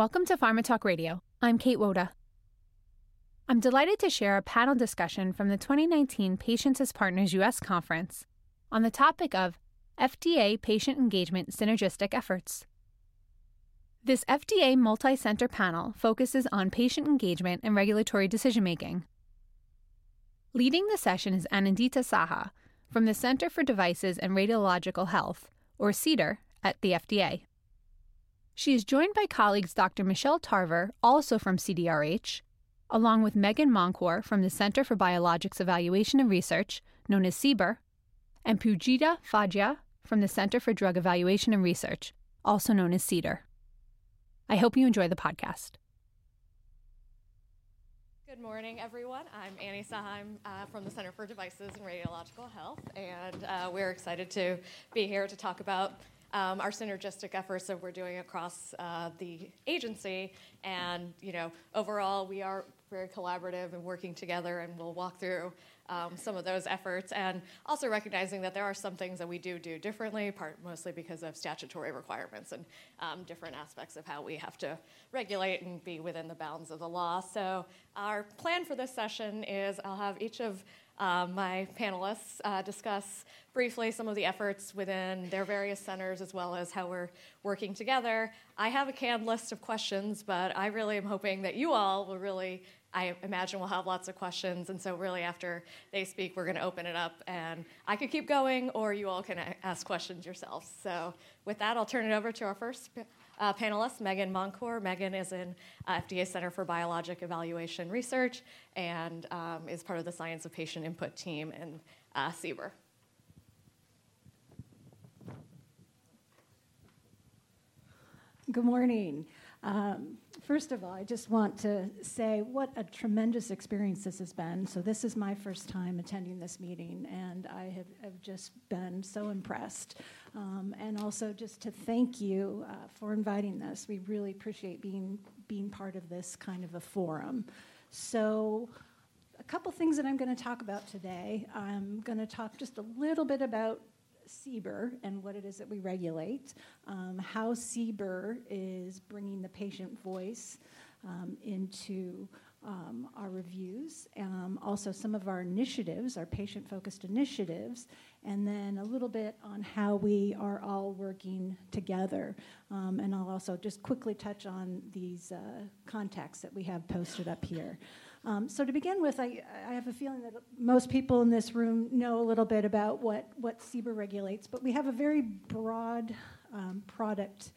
Welcome to Pharma Talk Radio. I'm Kate Woda. I'm delighted to share a panel discussion from the 2019 Patients as Partners US Conference on the topic of FDA patient engagement synergistic efforts. This FDA multi center panel focuses on patient engagement and regulatory decision making. Leading the session is Anindita Saha from the Center for Devices and Radiological Health, or CDER, at the FDA. She is joined by colleagues Dr. Michelle Tarver, also from CDRH, along with Megan Moncur from the Center for Biologics Evaluation and Research, known as CBER, and Pujita Vaidya from the Center for Drug Evaluation and Research, also known as CDER. I hope you enjoy the podcast. Good morning, everyone. I'm Annie Saheim uh, from the Center for Devices and Radiological Health, and uh, we're excited to be here to talk about um, our synergistic efforts that we're doing across uh, the agency. And you know, overall, we are very collaborative and working together, and we'll walk through um, some of those efforts. And also recognizing that there are some things that we do do differently, part mostly because of statutory requirements and um, different aspects of how we have to regulate and be within the bounds of the law. So our plan for this session is I'll have each of um, my panelists uh, discuss briefly some of the efforts within their various centers as well as how we're working together. I have a canned list of questions, but I really am hoping that you all will really, I imagine, will have lots of questions. And so, really, after they speak, we're going to open it up and I could keep going or you all can ask questions yourselves. So, with that, I'll turn it over to our first uh, panelists, Megan Moncur. Megan is in uh, FDA Center for Biologic Evaluation Research and um, is part of the Science of Patient Input team in uh, CBER. Good morning. Um, first of all, I just want to say what a tremendous experience this has been. So, this is my first time attending this meeting, and I have, have just been so impressed. Um, and also, just to thank you uh, for inviting this. We really appreciate being, being part of this kind of a forum. So, a couple things that I'm going to talk about today. I'm going to talk just a little bit about CBER and what it is that we regulate, um, how CBER is bringing the patient voice um, into um, our reviews, um, also some of our initiatives, our patient focused initiatives, and then a little bit on how we are all working together. Um, and I'll also just quickly touch on these uh, contacts that we have posted up here. Um, so to begin with, I, I, have a feeling that most people in this room know a little bit about what, what CBER regulates, but we have a very broad um, product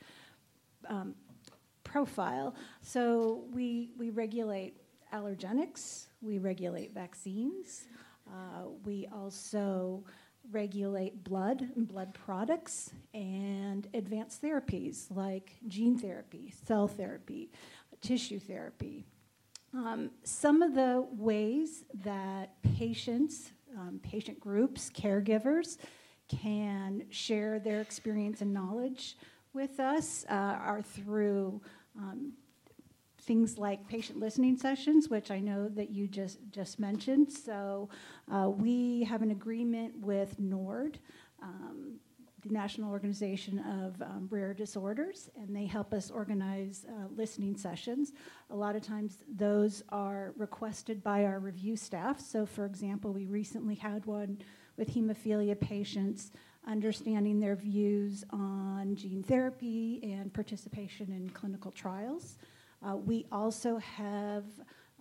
um, profile. So we, we regulate allergenics, we regulate vaccines, uh, we also regulate blood and blood products and advanced therapies like gene therapy, cell therapy, tissue therapy, um, some of the ways that patients, um, patient groups, caregivers can share their experience and knowledge with us uh, are through um, things like patient listening sessions, which I know that you just, just mentioned. So uh, we have an agreement with NORD. The National Organization of um, Rare Disorders, and they help us organize uh, listening sessions. A lot of times, those are requested by our review staff. So, for example, we recently had one with hemophilia patients, understanding their views on gene therapy and participation in clinical trials. Uh, we also have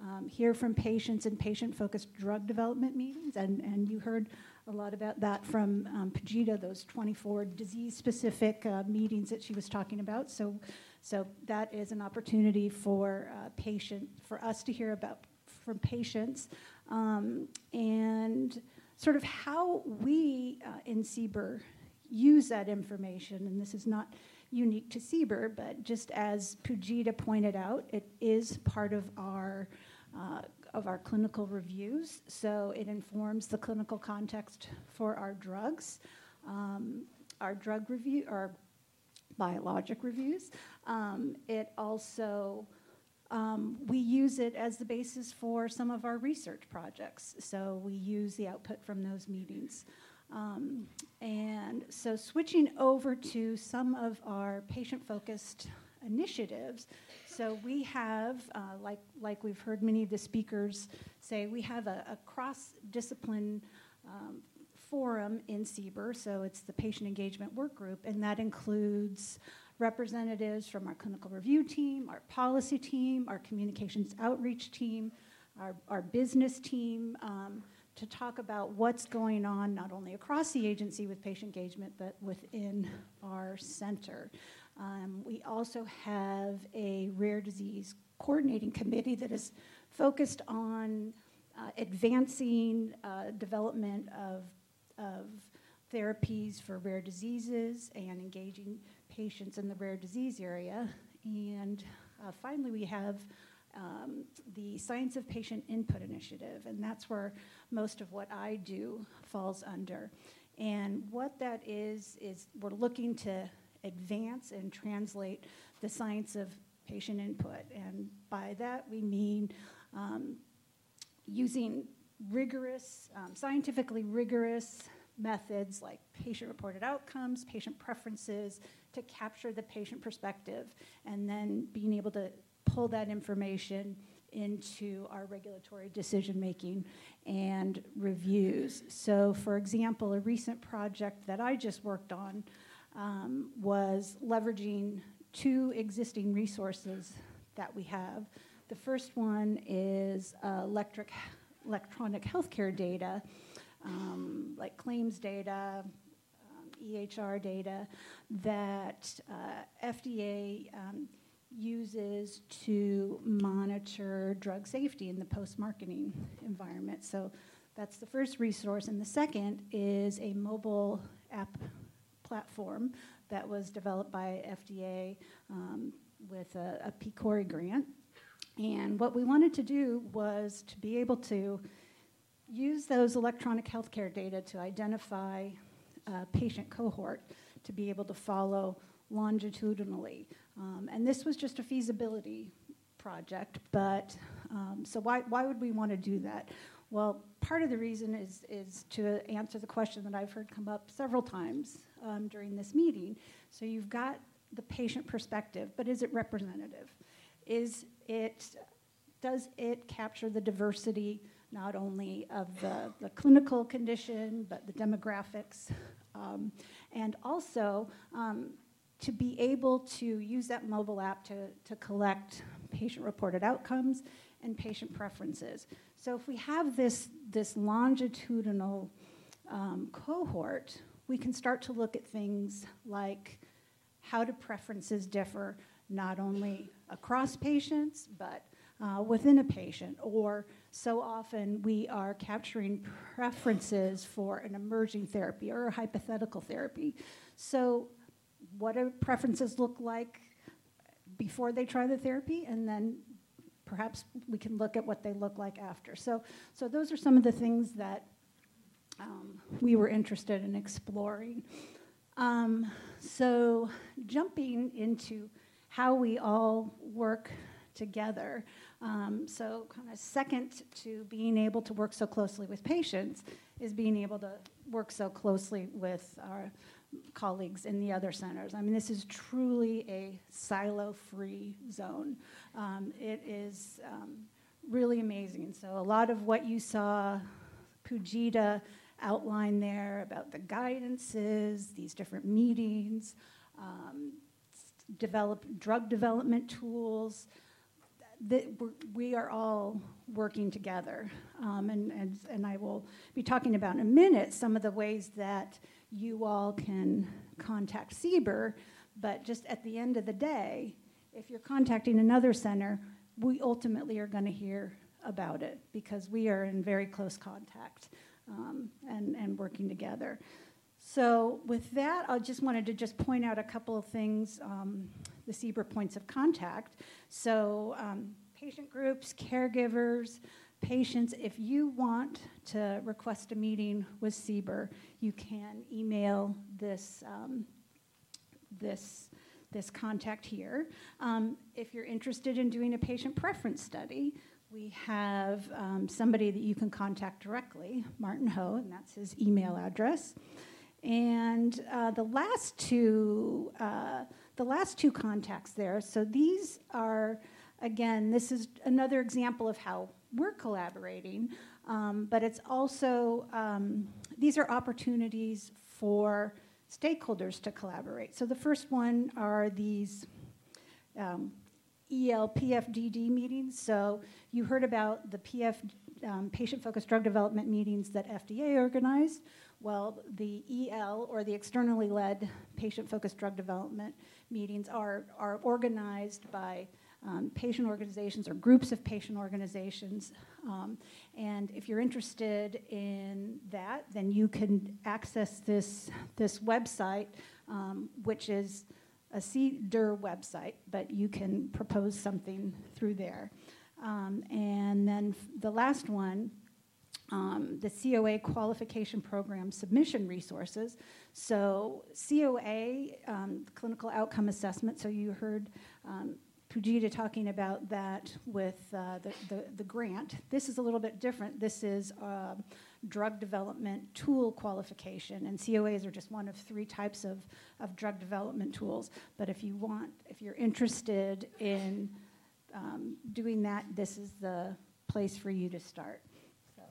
um, hear from patients in patient focused drug development meetings, and, and you heard a lot about that from um, those 24 disease specific uh, meetings that she was talking about. So, so that is an opportunity for uh, patient for us to hear about from patients um, and sort of how we uh, in CBER use that information. And this is not unique to CBER, but just as Pujita pointed out, it is part of our uh, of our clinical reviews, so it informs the clinical context for our drugs. Um, our drug review, our biologic reviews. Um, it also um, we use it as the basis for some of our research projects. So we use the output from those meetings. Um, and so switching over to some of our patient focused initiatives. So we have, uh, like, like we've heard many of the speakers say, we have a, a cross-discipline um, forum in CBER, so it's the Patient Engagement Work Group, and that includes representatives from our clinical review team, our policy team, our communications outreach team, our, our business team, um, to talk about what's going on not only across the agency with patient engagement, but within our center. Um, we also have a rare disease coordinating committee that is focused on uh, advancing uh, development of, of therapies for rare diseases and engaging patients in the rare disease area. And uh, finally, we have um, the Science of Patient Input Initiative, and that's where most of what I do falls under. And what that is, is we're looking to advance and translate the science of patient input. And by that, we mean um, using rigorous, um, scientifically rigorous methods like patient reported outcomes, patient preferences to capture the patient perspective, and then being able to pull that information into our regulatory decision making and reviews. So, for example, a recent project that I just worked on um, was leveraging two existing resources that we have. The first one is uh, electric, electronic healthcare data, um, like claims data, um, EHR data, that uh, FDA um, uses to monitor drug safety in the post marketing environment. So that's the first resource. And the second is a mobile app platform that was developed by FDA um, with a, a PCORI grant. And what we wanted to do was to be able to use those electronic healthcare data to identify a patient cohort to be able to follow longitudinally. Um, and this was just a feasibility project, but um, so why, why would we want to do that? Well, part of the reason is, is to answer the question that I've heard come up several times um, during this meeting. So you've got the patient perspective, but is it representative? Is it, does it capture the diversity not only of the, the clinical condition, but the demographics? Um, and also, um, to be able to use that mobile app to, to collect patient reported outcomes and patient preferences. So if we have this, this longitudinal um, cohort, we can start to look at things like how do preferences differ not only across patients, but uh, within a patient, or so often we are capturing preferences for an emerging therapy or a hypothetical therapy. So what do preferences look like before they try the therapy, and then perhaps we can look at what they look like after. So, so those are some of the things that um, we were interested in exploring. Um, so, jumping into how we all work together. Um, so, kind of second to being able to work so closely with patients is being able to work so closely with our colleagues in the other centers. I mean, this is truly a silo free zone. Um, it is um, really amazing. So, a lot of what you saw Pujita outline there about the guidances, these different meetings, um, develop drug development tools. That we are all working together, um, and, and and I will be talking about in a minute some of the ways that you all can contact CBER, but just at the end of the day, if you're contacting another center, we ultimately are going to hear about it because we are in very close contact um, and, and working together. So with that, I just wanted to just point out a couple of things, um, the CBER points of contact. So um, patient groups, caregivers, patients, if you want to request a meeting with CBER, you can email this, um, this, this contact here. Um, if you're interested in doing a patient preference study, we have um, somebody that you can contact directly, Martin Ho, and that's his email address. And uh, the last two uh, the last two contacts there, so these are, again, this is another example of how we're collaborating, um, but it's also, um, these are opportunities for stakeholders to collaborate. So the first one are these um, ELPFDD meetings. So you heard about the PF, um, patient-focused drug development meetings that FDA organized. Well, the EL, or the externally led patient-focused drug development meetings, are, are organized by um, patient organizations or groups of patient organizations. Um, and if you're interested in that, then you can access this, this website, um, which is a CDER website, but you can propose something through there. Um, and then the last one, um, the COA qualification program submission resources. So, COA, um, clinical outcome assessment, so you heard um, Pujita talking about that with uh, the, the, the, grant. This is a little bit different. This is uh, drug development tool qualification, and COAs are just one of three types of, of drug development tools. But if you want, if you're interested in um, doing that, this is the place for you to start. So.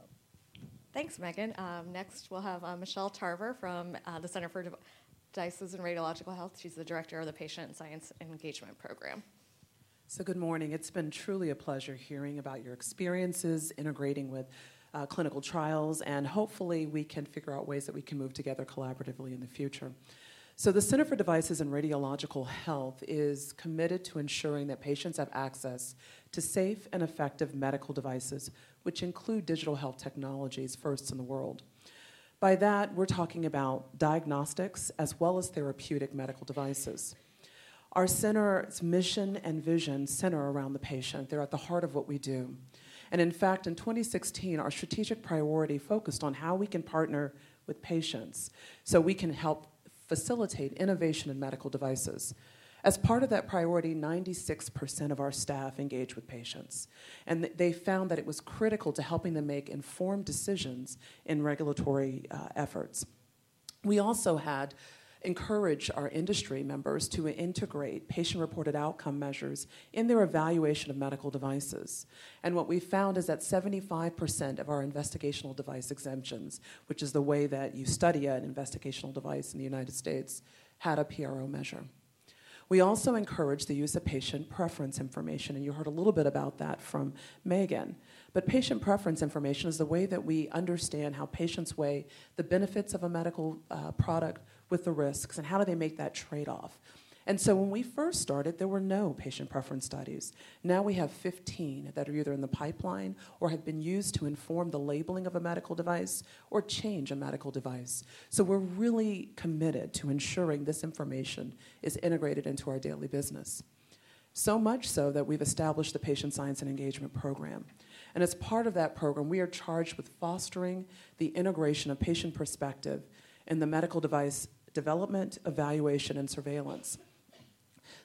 Thanks, Megan. Um, next, we'll have uh, Michelle Tarver from uh, the Center for Devices and Radiological Health. She's the director of the Patient Science Engagement Program. So, good morning. It's been truly a pleasure hearing about your experiences integrating with uh, clinical trials, and hopefully, we can figure out ways that we can move together collaboratively in the future. So, the Center for Devices and Radiological Health is committed to ensuring that patients have access to safe and effective medical devices, which include digital health technologies, first in the world. By that, we're talking about diagnostics as well as therapeutic medical devices. Our center's mission and vision center around the patient. They're at the heart of what we do. And in fact, in 2016, our strategic priority focused on how we can partner with patients so we can help facilitate innovation in medical devices. As part of that priority, 96% of our staff engage with patients. And they found that it was critical to helping them make informed decisions in regulatory uh, efforts. We also had encourage our industry members to integrate patient reported outcome measures in their evaluation of medical devices. And what we found is that 75% of our investigational device exemptions, which is the way that you study an investigational device in the United States, had a PRO measure. We also encourage the use of patient preference information, and you heard a little bit about that from Megan. But patient preference information is the way that we understand how patients weigh the benefits of a medical uh, product with the risks and how do they make that trade off. And so when we first started, there were no patient preference studies. Now we have 15 that are either in the pipeline or have been used to inform the labeling of a medical device or change a medical device. So we're really committed to ensuring this information is integrated into our daily business. So much so that we've established the Patient Science and Engagement Program. And as part of that program, we are charged with fostering the integration of patient perspective in the medical device development, evaluation, and surveillance.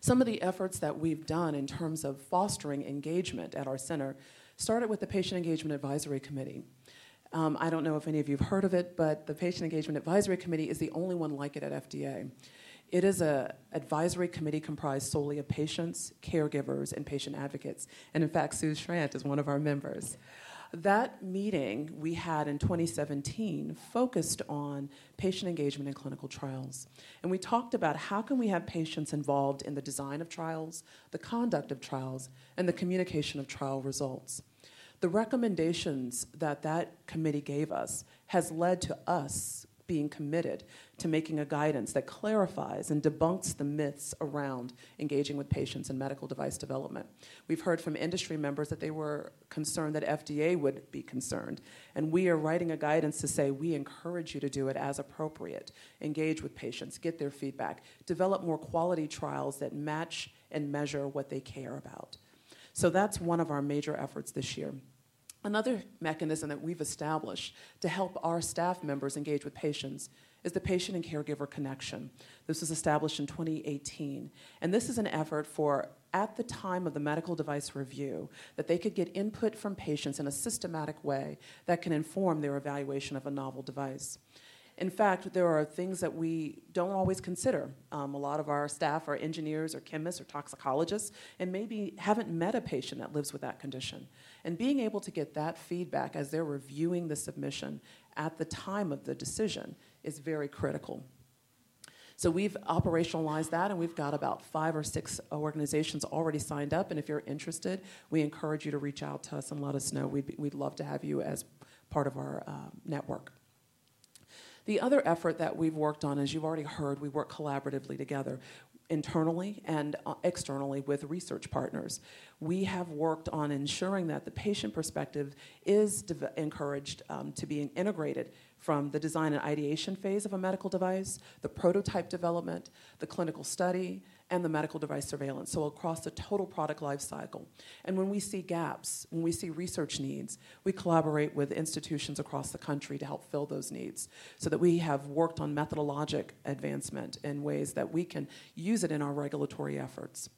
Some of the efforts that we've done in terms of fostering engagement at our center started with the Patient Engagement Advisory Committee. Um, I don't know if any of you have heard of it, but the Patient Engagement Advisory Committee is the only one like it at FDA. It is an advisory committee comprised solely of patients, caregivers, and patient advocates. And in fact, Sue Schrant is one of our members. That meeting we had in 2017 focused on patient engagement in clinical trials. And we talked about how can we have patients involved in the design of trials, the conduct of trials, and the communication of trial results. The recommendations that that committee gave us has led to us being committed to making a guidance that clarifies and debunks the myths around engaging with patients in medical device development. We've heard from industry members that they were concerned that FDA would be concerned, and we are writing a guidance to say we encourage you to do it as appropriate. Engage with patients, get their feedback, develop more quality trials that match and measure what they care about. So that's one of our major efforts this year. Another mechanism that we've established to help our staff members engage with patients is the patient and caregiver connection. This was established in 2018. And this is an effort for, at the time of the medical device review, that they could get input from patients in a systematic way that can inform their evaluation of a novel device. In fact, there are things that we don't always consider. Um, a lot of our staff are engineers or chemists or toxicologists and maybe haven't met a patient that lives with that condition. And being able to get that feedback as they're reviewing the submission at the time of the decision is very critical. So we've operationalized that, and we've got about five or six organizations already signed up. And if you're interested, we encourage you to reach out to us and let us know. We'd, we'd love to have you as part of our uh, network. The other effort that we've worked on, as you've already heard, we work collaboratively together internally and uh, externally with research partners. We have worked on ensuring that the patient perspective is encouraged um, to be integrated from the design and ideation phase of a medical device, the prototype development, the clinical study, and the medical device surveillance, so across the total product life cycle. And when we see gaps, when we see research needs, we collaborate with institutions across the country to help fill those needs so that we have worked on methodologic advancement in ways that we can use it in our regulatory efforts.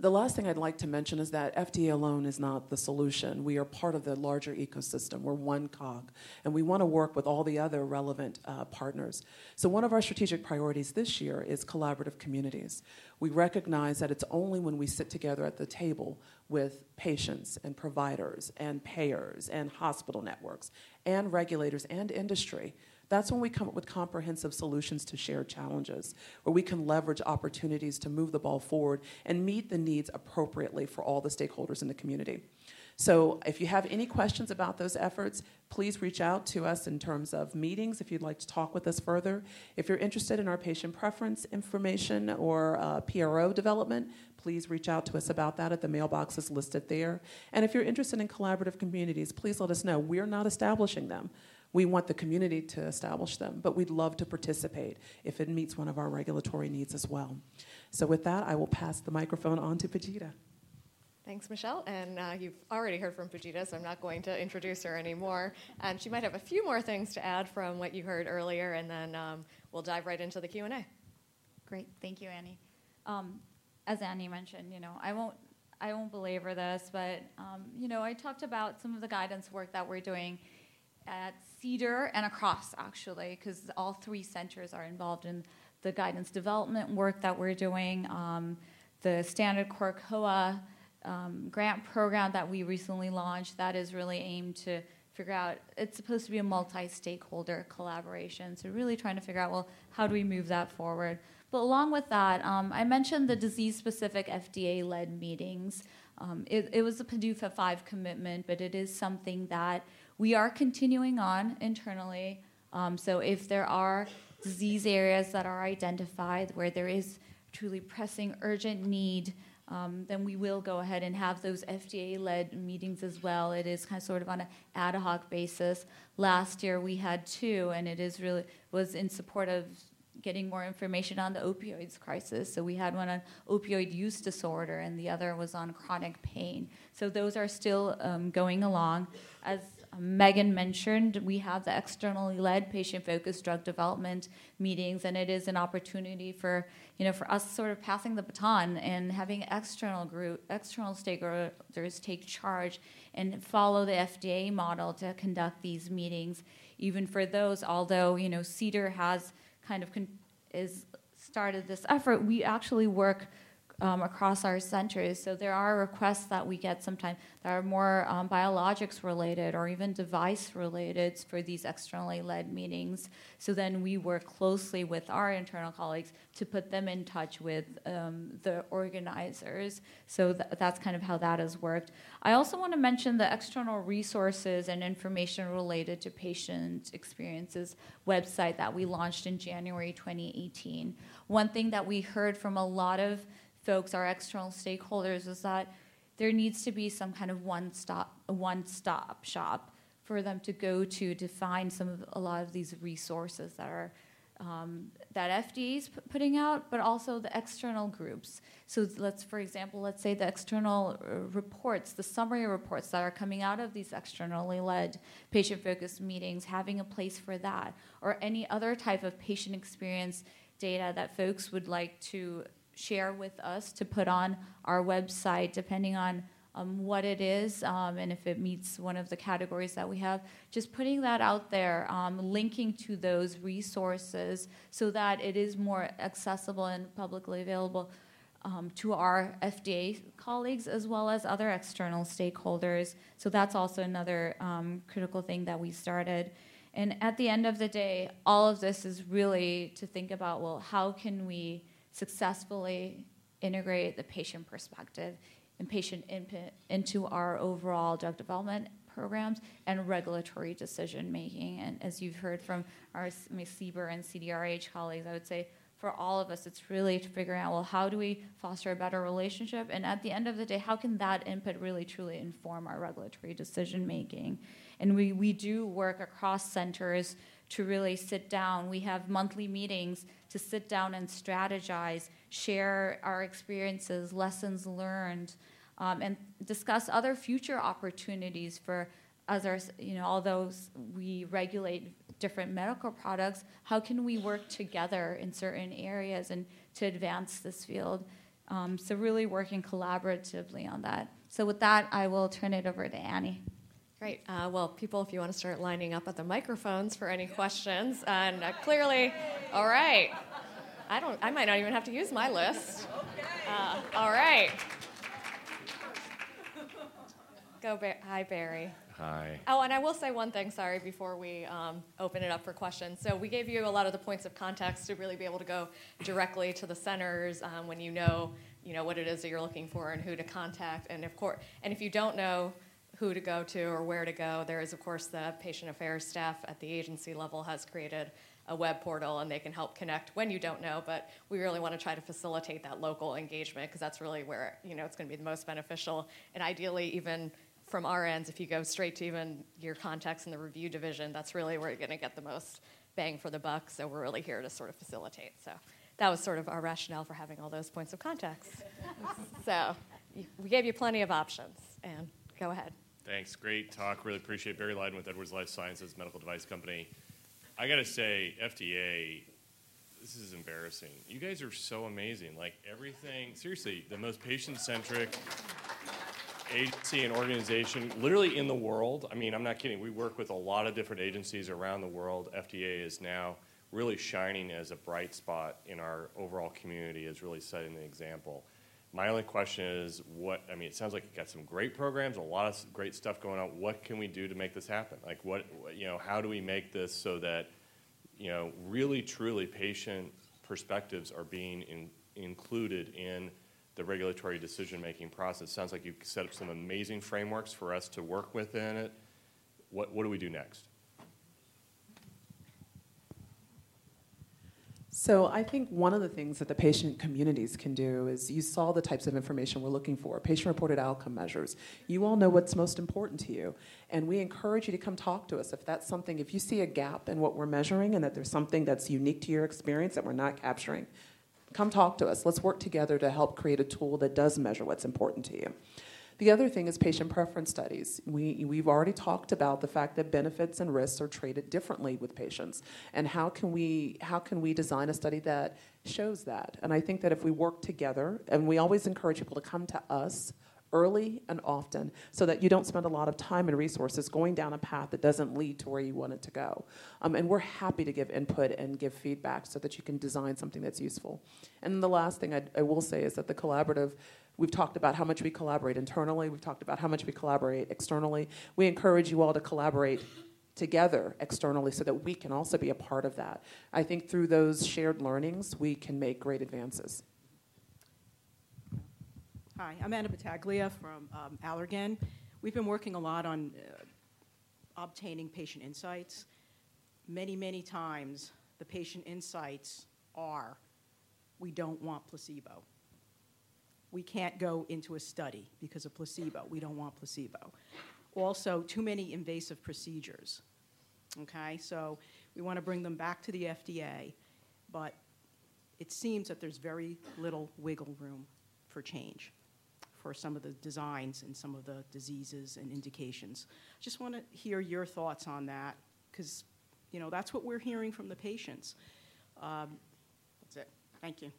The last thing I'd like to mention is that FDA alone is not the solution. We are part of the larger ecosystem. We're one cog, and we want to work with all the other relevant uh, partners. So, one of our strategic priorities this year is collaborative communities. We recognize that it's only when we sit together at the table with patients and providers and payers and hospital networks and regulators and industry that's when we come up with comprehensive solutions to shared challenges, where we can leverage opportunities to move the ball forward and meet the needs appropriately for all the stakeholders in the community. So, if you have any questions about those efforts, please reach out to us in terms of meetings if you'd like to talk with us further. If you're interested in our patient preference information or uh, PRO development, please reach out to us about that at the mailboxes listed there. And if you're interested in collaborative communities, please let us know. We're not establishing them. We want the community to establish them, but we'd love to participate if it meets one of our regulatory needs as well. So, with that, I will pass the microphone on to Pujita. Thanks, Michelle. And uh, you've already heard from Pujita, so I'm not going to introduce her anymore. And she might have a few more things to add from what you heard earlier, and then um, we'll dive right into the Q&A. Great. Thank you, Annie. Um, as Annie mentioned, you know, I won't I won't belabor this, but um, you know, I talked about some of the guidance work that we're doing at CDER and across, actually, because all three centers are involved in the guidance development work that we're doing. Um, the Standard Core COA um, grant program that we recently launched that is really aimed to figure out it's supposed to be a multi-stakeholder collaboration so really trying to figure out well how do we move that forward but along with that um, i mentioned the disease-specific fda-led meetings um, it, it was a PDUFA 5 commitment but it is something that we are continuing on internally. Um, so if there are disease areas that are identified where there is truly pressing, urgent need, um, then we will go ahead and have those FDA-led meetings as well. It is kind of sort of on an ad hoc basis. Last year we had two, and it is really was in support of getting more information on the opioids crisis. So we had one on opioid use disorder, and the other was on chronic pain. So those are still um, going along. As Megan mentioned, we have the externally led patient-focused drug development meetings, and it is an opportunity for you know for us sort of passing the baton and having external group, external stakeholders take charge and follow the FDA model to conduct these meetings. Even for those, although you know CDER has kind of con- is started this effort, we actually work um, across our centers. So there are requests that we get sometimes that are more um, biologics related or even device related for these externally led meetings. So then we work closely with our internal colleagues to put them in touch with um, the organizers. So th- that's kind of how that has worked. I also want to mention the external resources and information related to patient experiences website that we launched in January 2018. One thing that we heard from a lot of folks, our external stakeholders, is that there needs to be some kind of one stop, one stop shop for them to go to to find some of a lot of these resources that are um, that FDA is putting out, but also the external groups. So let's, for example, let's say the external uh, reports, the summary reports that are coming out of these externally led patient-focused meetings, having a place for that, or any other type of patient experience data that folks would like to share with us to put on our website, depending on um, what it is um, and if it meets one of the categories that we have. Just putting that out there, um, linking to those resources so that it is more accessible and publicly available um, to our FDA colleagues as well as other external stakeholders. So that's also another um, critical thing that we started. And at the end of the day, all of this is really to think about well, how can we successfully integrate the patient perspective and patient input into our overall drug development programs and regulatory decision making. And as you've heard from our CBER and CDRH colleagues, I would say for all of us, it's really figuring out well, how do we foster a better relationship? And at the end of the day, how can that input really truly inform our regulatory decision making? And we, we do work across centers to really sit down. We have monthly meetings to sit down and strategize, share our experiences, lessons learned, um, and discuss other future opportunities for others. You know, although we regulate different medical products, how can we work together in certain areas and to advance this field? Um, so really working collaboratively on that. So with that, I will turn it over to Annie. Great. Uh, well, people, if you want to start lining up at the microphones for any questions, and uh, clearly, all right. I don't. I might not even have to use my list. Uh, all right. Go. Ba- Hi, Barry. Hi. Oh, and I will say one thing, sorry, before we um, open it up for questions. So we gave you a lot of the points of context to really be able to go directly to the centers um, when you know, you know what it is that you're looking for and who to contact. And of course, and if you don't know who to go to or where to go, there is of course the patient affairs staff at the agency level has created a web portal and they can help connect when you don't know but we really want to try to facilitate that local engagement because that's really where you know it's going to be the most beneficial and ideally even from our ends, if you go straight to even your contacts in the review division, that's really where you're going to get the most bang for the buck. So we're really here to sort of facilitate. So that was sort of our rationale for having all those points of contacts. so we gave you plenty of options. And go ahead. Thanks. Great talk. Really appreciate Barry Lyden with Edwards Lifesciences Medical Device Company. I got to say, FDA, this is embarrassing. You guys are so amazing. Like everything, seriously, the most patient centric agency and organization literally in the world. I mean, I'm not kidding. We work with a lot of different agencies around the world. FDA is now really shining as a bright spot in our overall community, is really setting the example. My only question is what, I mean, it sounds like you've got some great programs, a lot of great stuff going on. What can we do to make this happen? Like, what, you know, how do we make this so that, you know, really, truly patient perspectives are being in, included in the regulatory decision-making process. Sounds like you've set up some amazing frameworks for us to work within it. What, what do we do next? So I think one of the things that the patient communities can do is you saw the types of information we're looking for, patient-reported outcome measures. You all know what's most important to you, and we encourage you to come talk to us if that's something, if you see a gap in what we're measuring and that there's something that's unique to your experience that we're not capturing, come talk to us. Let's work together to help create a tool that does measure what's important to you. The other thing is patient preference studies. We, we've already talked about the fact that benefits and risks are treated differently with patients. And how can, we, how can we design a study that shows that? And I think that if we work together, and we always encourage people to come to us early and often so that you don't spend a lot of time and resources going down a path that doesn't lead to where you want it to go. Um, and we're happy to give input and give feedback so that you can design something that's useful. And the last thing I'd, I will say is that the collaborative We've talked about how much we collaborate internally. We've talked about how much we collaborate externally. We encourage you all to collaborate together externally so that we can also be a part of that. I think through those shared learnings, we can make great advances. Hi, I'm Anna Battaglia from um, Allergan. We've been working a lot on uh, obtaining patient insights. Many, many times, the patient insights are we don't want placebo. We can't go into a study because of placebo. We don't want placebo. Also, too many invasive procedures. Okay, so we want to bring them back to the FDA, but it seems that there's very little wiggle room for change for some of the designs and some of the diseases and indications. Just want to hear your thoughts on that because, you know, that's what we're hearing from the patients. Um, that's it. Thank you.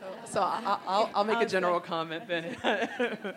So, So I, will I'll make a general comment then.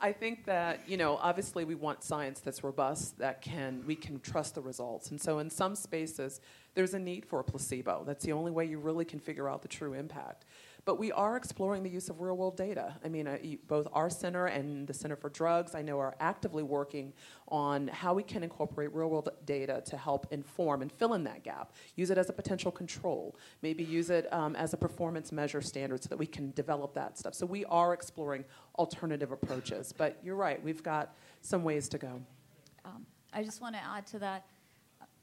I think that you know, obviously, we want science that's robust, that can we can trust the results, and so in some spaces, there's a need for a placebo. That's the only way you really can figure out the true impact. But we are exploring the use of real world data. I mean, uh, both our center and the Center for Drugs, I know, are actively working on how we can incorporate real world data to help inform and fill in that gap. Use it as a potential control, maybe use it um, as a performance measure standard so that we can develop that stuff. So we are exploring alternative approaches. But you're right, we've got some ways to go. Um, I just want to add to that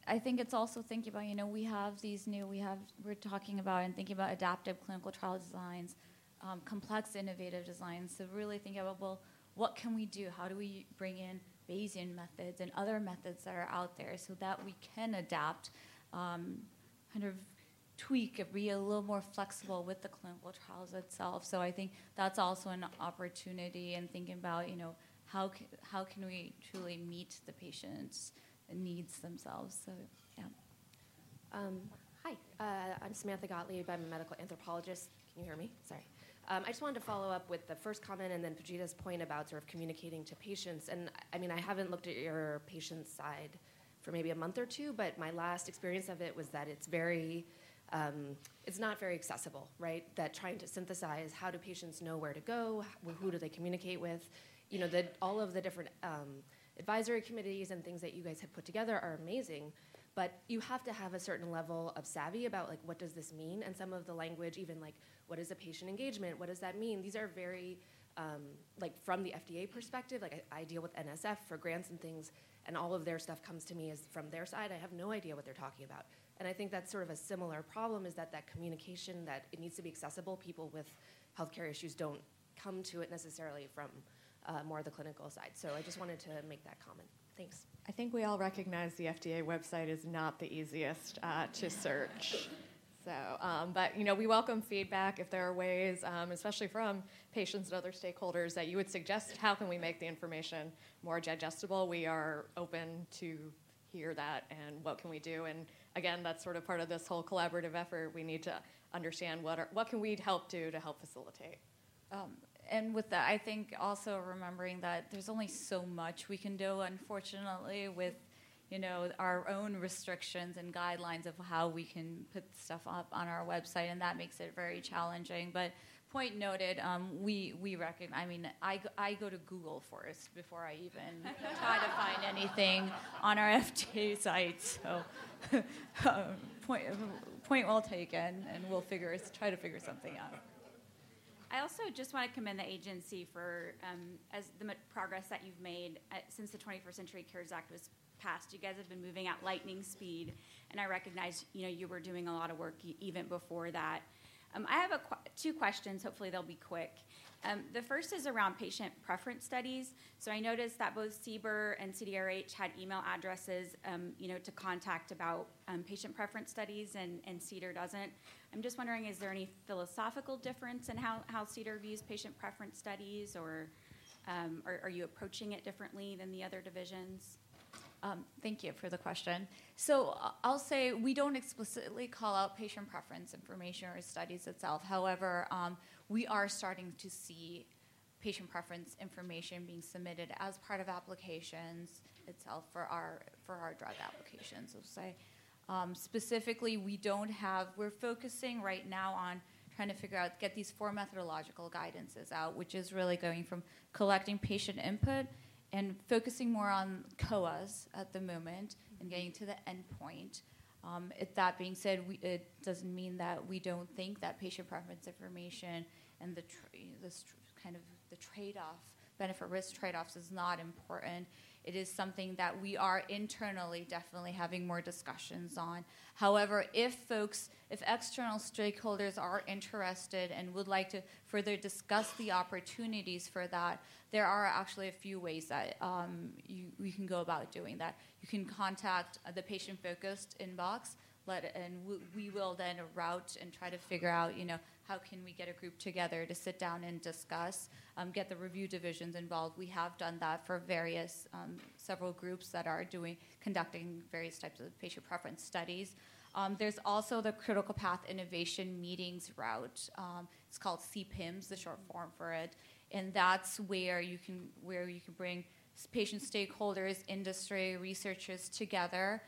I think it's also thinking about, you know, we have these new, we have, we're talking about and thinking about adaptive clinical trial designs, um, complex innovative designs. So really thinking about, well, what can we do? How do we bring in Bayesian methods and other methods that are out there so that we can adapt, um, kind of tweak, be a little more flexible with the clinical trials itself. So I think that's also an opportunity and thinking about, you know, how, how can we truly meet the patients' needs themselves. So, yeah. Um, hi, uh, I'm Samantha Gottlieb. I'm a medical anthropologist. Can you hear me? Sorry. Um, I just wanted to follow up with the first comment and then Pujita's point about sort of communicating to patients. And I mean, I haven't looked at your patient side for maybe a month or two, but my last experience of it was that it's very, um, it's not very accessible, right? That trying to synthesize how do patients know where to go, who do they communicate with, you know, the, all of the different um, advisory committees and things that you guys have put together are amazing but you have to have a certain level of savvy about like what does this mean? And some of the language even like what is a patient engagement? What does that mean? These are very um, like from the fda perspective like I, I, deal with nsf for grants and things and all of their stuff comes to me as from their side. I have no idea what they're talking about. And i think that's sort of a similar problem is that that communication that it needs to be accessible. People with healthcare issues don't come to it necessarily from uh, more of the clinical side. So I just wanted to make that comment. Thanks. I think we all recognize the FDA website is not the easiest uh, to search. So, um, but you know, we welcome feedback if there are ways, um, especially from patients and other stakeholders, that you would suggest. How can we make the information more digestible? We are open to hear that, and what can we do? And again, that's sort of part of this whole collaborative effort. We need to understand what are, what can we help do to help facilitate. Um, and with that, I think also remembering that there's only so much we can do, unfortunately, with you know our own restrictions and guidelines of how we can put stuff up on our website, and that makes it very challenging. But point noted, um, we we recognize. I mean, I, I go to Google first before I even try to find anything on our FDA site. So, um, point point well taken, and we'll figure try to figure something out. I also just want to commend the agency for um, as the progress that you've made at, uh, since the 21st Century Cures Act was passed. You guys have been moving at lightning speed, and I recognize you know you were doing a lot of work even before that. Um, I have qu- two questions. Hopefully, they'll be quick. Um, the first is around patient preference studies. So I noticed that both CBER and CDRH had email addresses, um, you know, to contact about um, patient preference studies, and, and CDER doesn't. I'm just wondering, is there any philosophical difference in how, how CDER views patient preference studies, or um, are, are you approaching it differently than the other divisions? Um, thank you for the question. So uh, I'll say we don't explicitly call out patient preference information or studies itself. However, um, we are starting to see patient preference information being submitted as part of applications itself for our for our drug applications. We'll say um, specifically, we don't have. We're focusing right now on trying to figure out get these four methodological guidances out, which is really going from collecting patient input and focusing more on COAs at the moment and getting to the endpoint. Um, it, that being said, we, it doesn't mean that we don't think that patient preference information and the this kind of the trade-off benefit risk trade-offs is not important it is something that we are internally definitely having more discussions on. However, if folks, if external stakeholders are interested and would like to further discuss the opportunities for that, there are actually a few ways that um, you, can go about doing that. You can contact the patient focused inbox let and we will then route and try to figure out you know how can we get a group together to sit down and discuss um, get the review divisions involved we have done that for various um, several groups that are doing conducting various types of patient preference studies Um, there's also the Critical Path Innovation Meetings route. Um, it's called CPIMS, the short form for it, and that's where you can where you can bring patient stakeholders, industry, researchers together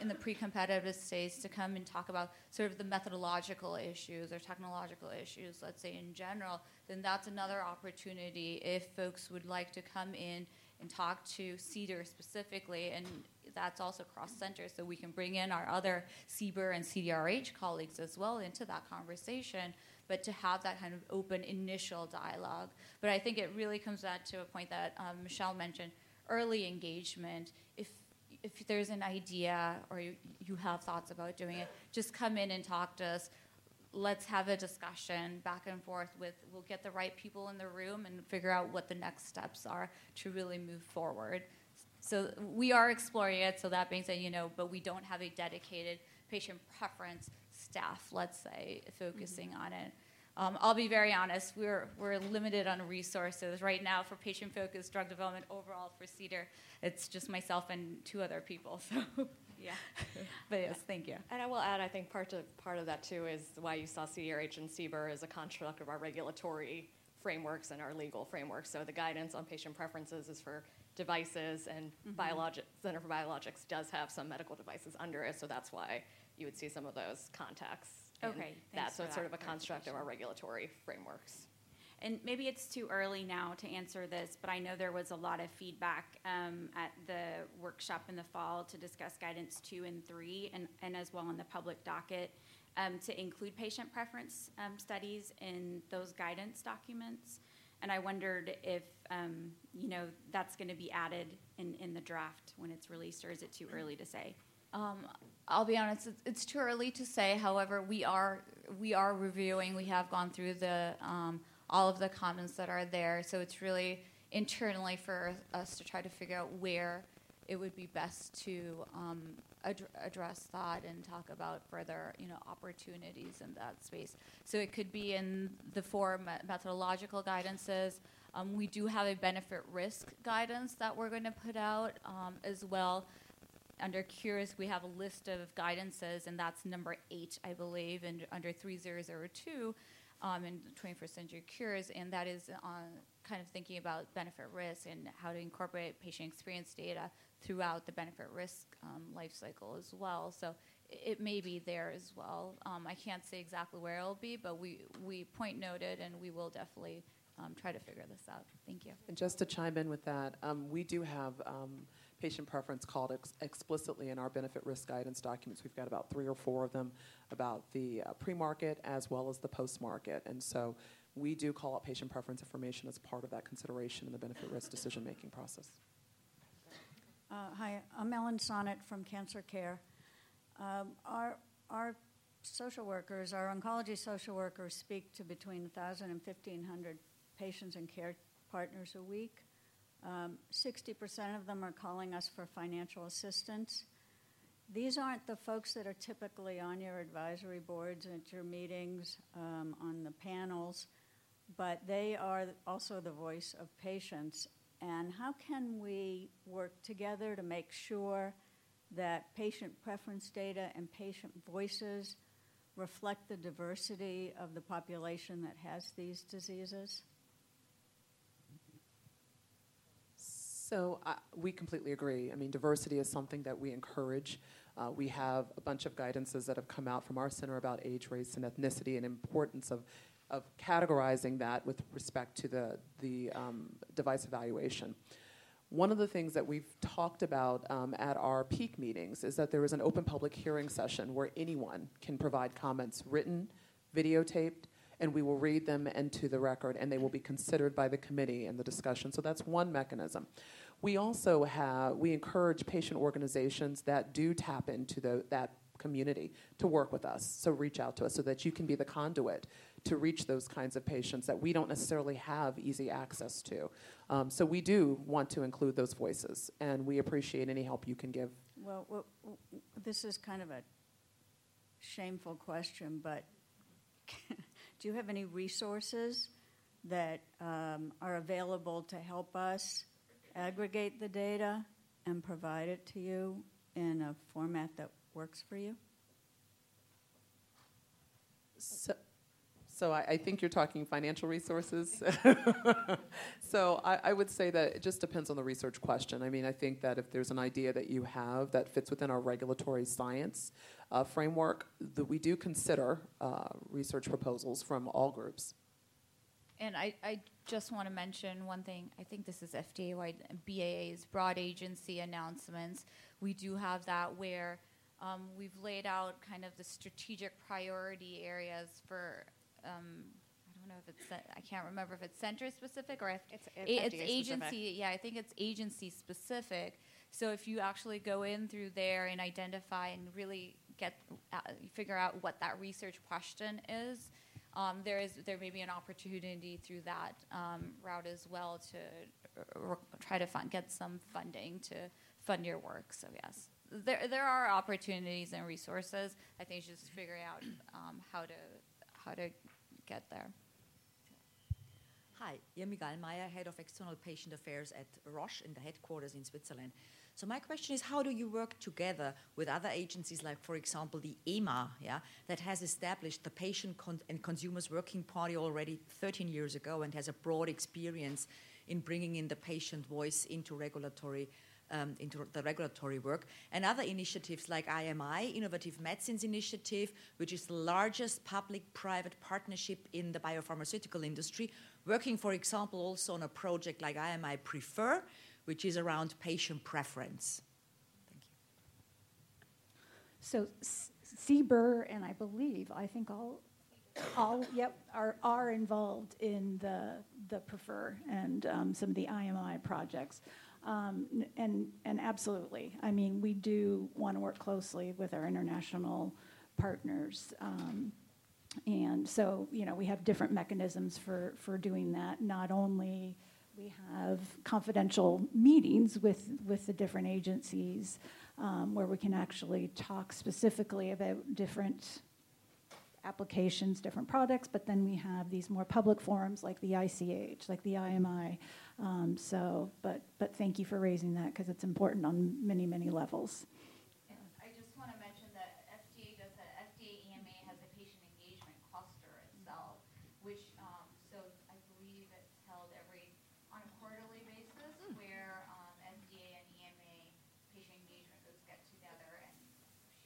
in the pre-competitive stage to come and talk about sort of the methodological issues or technological issues, let's say in general, then that's another opportunity if folks would like to come in and talk to CDER specifically, and that's also cross center, so we can bring in our other CBER and CDRH colleagues as well into that conversation, but to have that kind of open initial dialogue. But I think it really comes back to a point that um, Michelle mentioned early engagement. If if there's an idea or you, you have thoughts about doing it, just come in and talk to us. Let's have a discussion back and forth with, we'll get the right people in the room and figure out what the next steps are to really move forward. So we are exploring it, so that being said, you know, but we don't have a dedicated patient preference staff, let's say, focusing mm-hmm. on it. Um, I'll be very honest, we're, we're limited on resources right now for patient focused drug development overall for CDER. It's just myself and two other people. So, yeah. but yes, thank you. And I will add, I think part of, part of that too is why you saw CDRH and CBER as a construct of our regulatory frameworks and our legal frameworks. So the guidance on patient preferences is for devices, and mm-hmm. Biologic Center for Biologics does have some medical devices under it, so that's why you would see some of those contacts Okay, That, so it's sort of a construct of our regulatory frameworks. And maybe it's too early now to answer this, but I know there was a lot of feedback um, at the workshop in the fall to discuss guidance two and three, and, and as well in the public docket um, to include patient preference um, studies in those guidance documents. And I wondered if um, you know that's going to be added in, in the draft when it's released, or is it too early to say? Um, I'll be honest; it's, too early to say. However, we are we are reviewing. We have gone through the um, all of the comments that are there, so it's really internally for us to try to figure out where it would be best to um, ad- address that and talk about further, you know, opportunities in that space. So it could be in the four me- methodological guidances. Um, we do have a benefit risk guidance that we're going to put out um, as well under cures, we have a list of guidances, and that's number eight, I believe, and under 3002 um, in 21st century cures, and that is on kind of thinking about benefit risk and how to incorporate patient experience data throughout the benefit risk um, life cycle as well. So it may be there as well. Um, I can't say exactly where it'll be, but we, we point noted, and we will definitely um, try to figure this out. Thank you. And just to chime in with that, um, we do have um, patient preference called ex- explicitly in our benefit risk guidance documents. We've got about three or four of them about the uh, pre market as well as the post market. And so we do call out patient preference information as part of that consideration in the benefit risk decision making process. Uh, hi, I'm Ellen Sonnet from Cancer Care. Um, our, our social workers, our oncology social workers, speak to between 1,000 and 1,500 patients and care partners a week. Um, 60% of them are calling us for financial assistance. These aren't the folks that are typically on your advisory boards at your meetings, um, on the panels, but they are also the voice of patients. And how can we work together to make sure that patient preference data and patient voices reflect the diversity of the population that has these diseases? So uh, we completely agree. I mean, diversity is something that we encourage. Uh, we have a bunch of guidances that have come out from our center about age, race, and ethnicity, and importance of of categorizing that with respect to the the um, device evaluation. One of the things that we've talked about um, at our peak meetings is that there is an open public hearing session where anyone can provide comments, written, videotaped, and we will read them into the record, and they will be considered by the committee in the discussion. So that's one mechanism. We also have we encourage patient organizations that do tap into the, that community to work with us. So reach out to us so that you can be the conduit to reach those kinds of patients that we don't necessarily have easy access to. Um, so we do want to include those voices, and we appreciate any help you can give. Well, well this is kind of a shameful question, but Do you have any resources that um, are available to help us aggregate the data and provide it to you in a format that works for you? So, so I, I think you're talking financial resources. so I, I would say that it just depends on the research question. I mean, I think that if there's an idea that you have that fits within our regulatory science uh, framework, that we do consider uh, research proposals from all groups. And I, I just want to mention one thing. I think this is FDA wide BAA's broad agency announcements. We do have that where um, we've laid out kind of the strategic priority areas for. Um, I don't know if it's I can't remember if it's center specific or if It's, a- it's agency. specific. Yeah, I think it's agency specific. So if you actually go in through there and identify and really get uh, figure out what that research question is, um, there is there may be an opportunity through that um, route as well to uh, r- try to fund, get some funding to fund your work. So yes, there there are opportunities and resources. I think you just figure out um, how to how to get there. Hi, Irmi Gallmeier, Head of External Patient Affairs at Roche in the headquarters in Switzerland. So my question is, how do you work together with other agencies, like, for example, the EMA, yeah, that has established the Patient Con- and Consumers Working Party already 13 years ago and has a broad experience in bringing in the patient voice into regulatory um, into the regulatory work, and other initiatives like IMI, Innovative Medicines Initiative, which is the largest public-private partnership in the biopharmaceutical industry, working, for example, also on a project like IMI Prefer, which is around patient preference. Thank you. So CBER and I believe, I think all, all, yep, are, are involved in the, the Prefer and um, some of the IMI projects. Um, and, and absolutely, I mean, we do want to work closely with our international partners. Um, and so, you know, we have different mechanisms for, for doing that. Not only we have confidential meetings with, with the different agencies um, where we can actually talk specifically about different applications, different products, but then we have these more public forums like the ICH, like the IMI. Um, so, but, but thank you for raising that because it's important on many, many levels. And I just want to mention that FDA does a FDA EMA has a patient engagement cluster itself, which um, so I believe it's held every on a quarterly basis, where um, FDA and EMA patient engagement get together and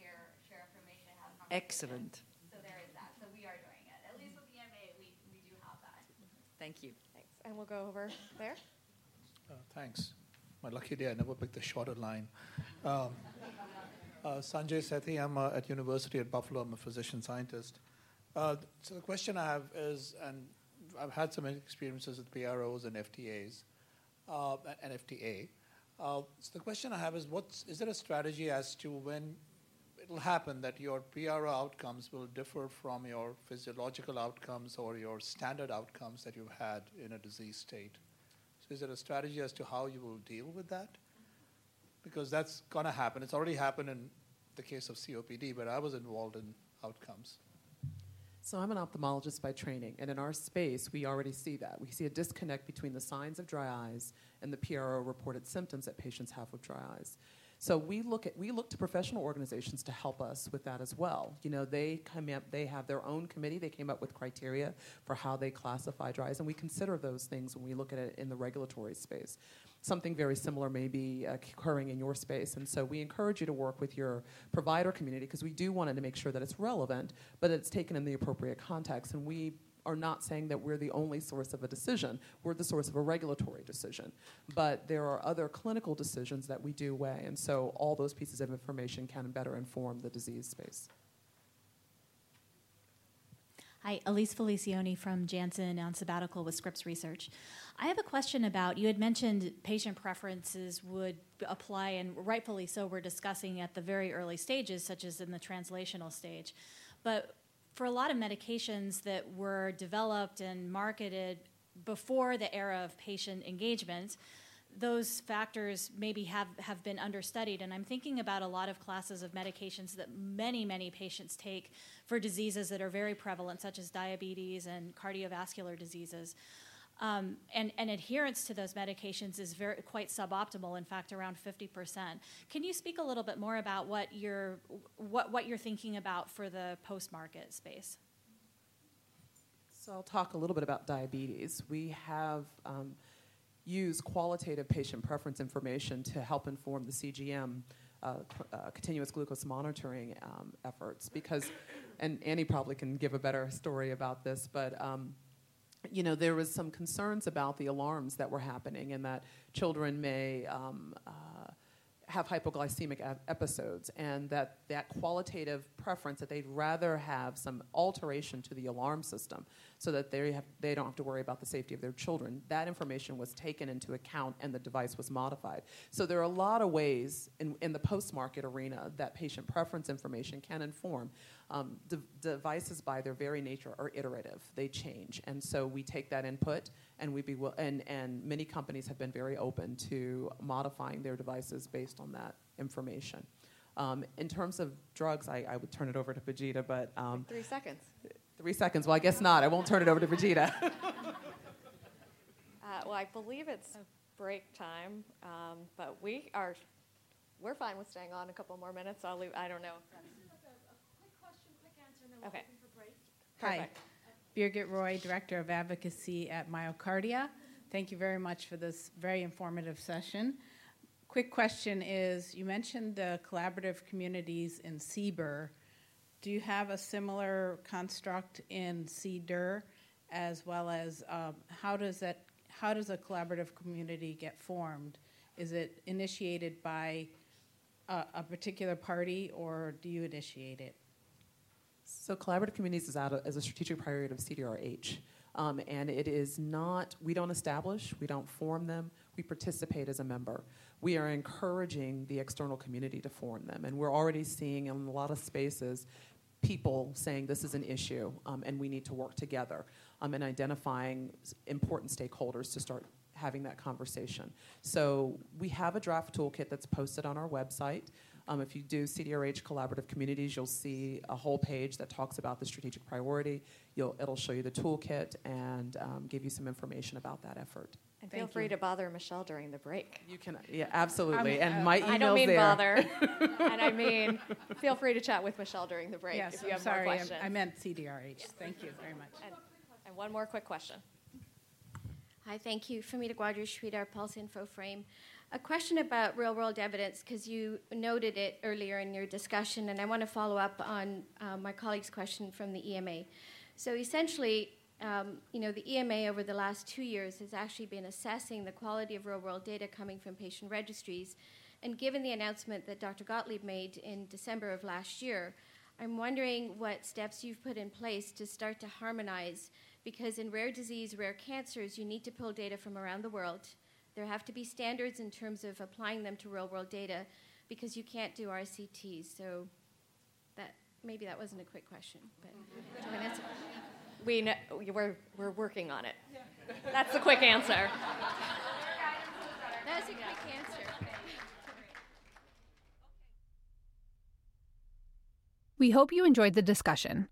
share share information. Excellent. So there is that. So we are doing it. At least with EMA, we we do have that. Thank you. Thanks. And we'll go over there. Uh, Thanks. My lucky day, I never picked the shorter line. Um, uh, Sanjay Sethi, I'm uh, at University at Buffalo. I'm a physician scientist. Uh, so the question I have is, and I've had some experiences with PROs and FTAs, uh, and FDA. Uh, so the question I have is, what's is there a strategy as to when it'll happen that your PRO outcomes will differ from your physiological outcomes or your standard outcomes that you've had in a disease state? So is there a strategy as to how you will deal with that? Because that's going to happen. It's already happened in the case of COPD, but I was involved in outcomes. So I'm an ophthalmologist by training, and in our space, we already see that. We see a disconnect between the signs of dry eyes and the PRO reported symptoms that patients have with dry eyes. So we look at we look to professional organizations to help us with that as well. You know, they come up, they have their own committee. They came up with criteria for how they classify dry eyes, and we consider those things when we look at it in the regulatory space. Something very similar may be occurring in your space, and so we encourage you to work with your provider community because we do want to make sure that it's relevant, but it's taken in the appropriate context, and we are not saying that we're the only source of a decision. We're the source of a regulatory decision. But there are other clinical decisions that we do weigh, and so all those pieces of information can better inform the disease space. Hi, Elise Felicioni from Janssen on sabbatical with Scripps Research. I have a question about you had mentioned patient preferences would apply, and rightfully so, we're discussing at the very early stages, such as in the translational stage. But for a lot of medications that were developed and marketed before the era of patient engagement, those factors maybe have, have been understudied. And I'm thinking about a lot of classes of medications that many, many patients take for diseases that are very prevalent, such as diabetes and cardiovascular diseases. Um, and, and, adherence to those medications is very quite suboptimal. In fact, around 50%. Can you speak a little bit more about what you're what, what you're thinking about for the post-market space? So I'll talk a little bit about diabetes. We have um, used qualitative patient preference information to help inform the CGM. Uh, uh, continuous glucose monitoring um, efforts because, and Annie probably can give a better story about this, but um, you know, there was some concerns about the alarms that were happening and that children may um, uh, have hypoglycemic episodes and that that qualitative preference that they'd rather have some alteration to the alarm system so that they, have, they don't have to worry about the safety of their children that information was taken into account and the device was modified. So there are a lot of ways in, in the post-market arena that patient preference information can inform. Um, de- devices by their very nature are iterative. They change. And so we take that input and we be will, and and many companies have been very open to modifying their devices based on that information. Um, in terms of drugs, I, I, would turn it over to Pujita, but um, three seconds. Three seconds. Well, I guess not. I won't turn it over to Pujita. uh, well, I believe it's break time, um, but we are we're fine with staying on a couple more minutes. I'll leave. I don't know. Okay. Hi. Birgit Roy, Director of Advocacy at MyoKardia. Thank you very much for this very informative session. Quick question is you mentioned the collaborative communities in CBER. Do you have a similar construct in CDER as well as um, how does that how does a collaborative community get formed? Is it initiated by a, a particular party or do you initiate it? So collaborative communities is out as a strategic priority of CDRH. Um, and it is not, we don't establish, we don't form them, we participate as a member. We are encouraging the external community to form them. And we're already seeing in a lot of spaces people saying this is an issue um, and we need to work together um, and identifying important stakeholders to start having that conversation. So we have a draft toolkit that's posted on our website. Um, if you do CDRH collaborative communities, you'll see a whole page that talks about the strategic priority. You'll, it'll show you the toolkit and um, give you some information about that effort. And Thank feel free you. to bother Michelle during the break. You can, yeah, absolutely. I'm, and uh, my email's I don't mean there. bother, and I mean feel free to chat with Michelle during the break yes, if you I'm have sorry, more questions. I meant CDRH. Yes. Thank you very much. And, and, one more quick question. Hi, thank you. Famita Gwadru, Shwedar Pulse Info Frame. A question about real world evidence, because you noted it earlier in your discussion, and I want to follow up on uh, my colleague's question from the EMA. So essentially, um, you know, the EMA over the last two years has actually been assessing the quality of real world data coming from patient registries. And given the announcement that Dr. Gottlieb made in December of last year, I'm wondering what steps you've put in place to start to harmonize, because in rare disease, rare cancers, you need to pull data from around the world there have to be standards in terms of applying them to real world data because you can't do RCTs. So that maybe that wasn't a quick question, but we know, we're we're working on it. That's the quick answer. That's a quick answer. We hope you enjoyed the discussion.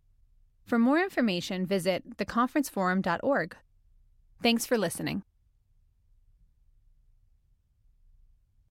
For more information, visit theconferenceforum.org. Thanks for listening.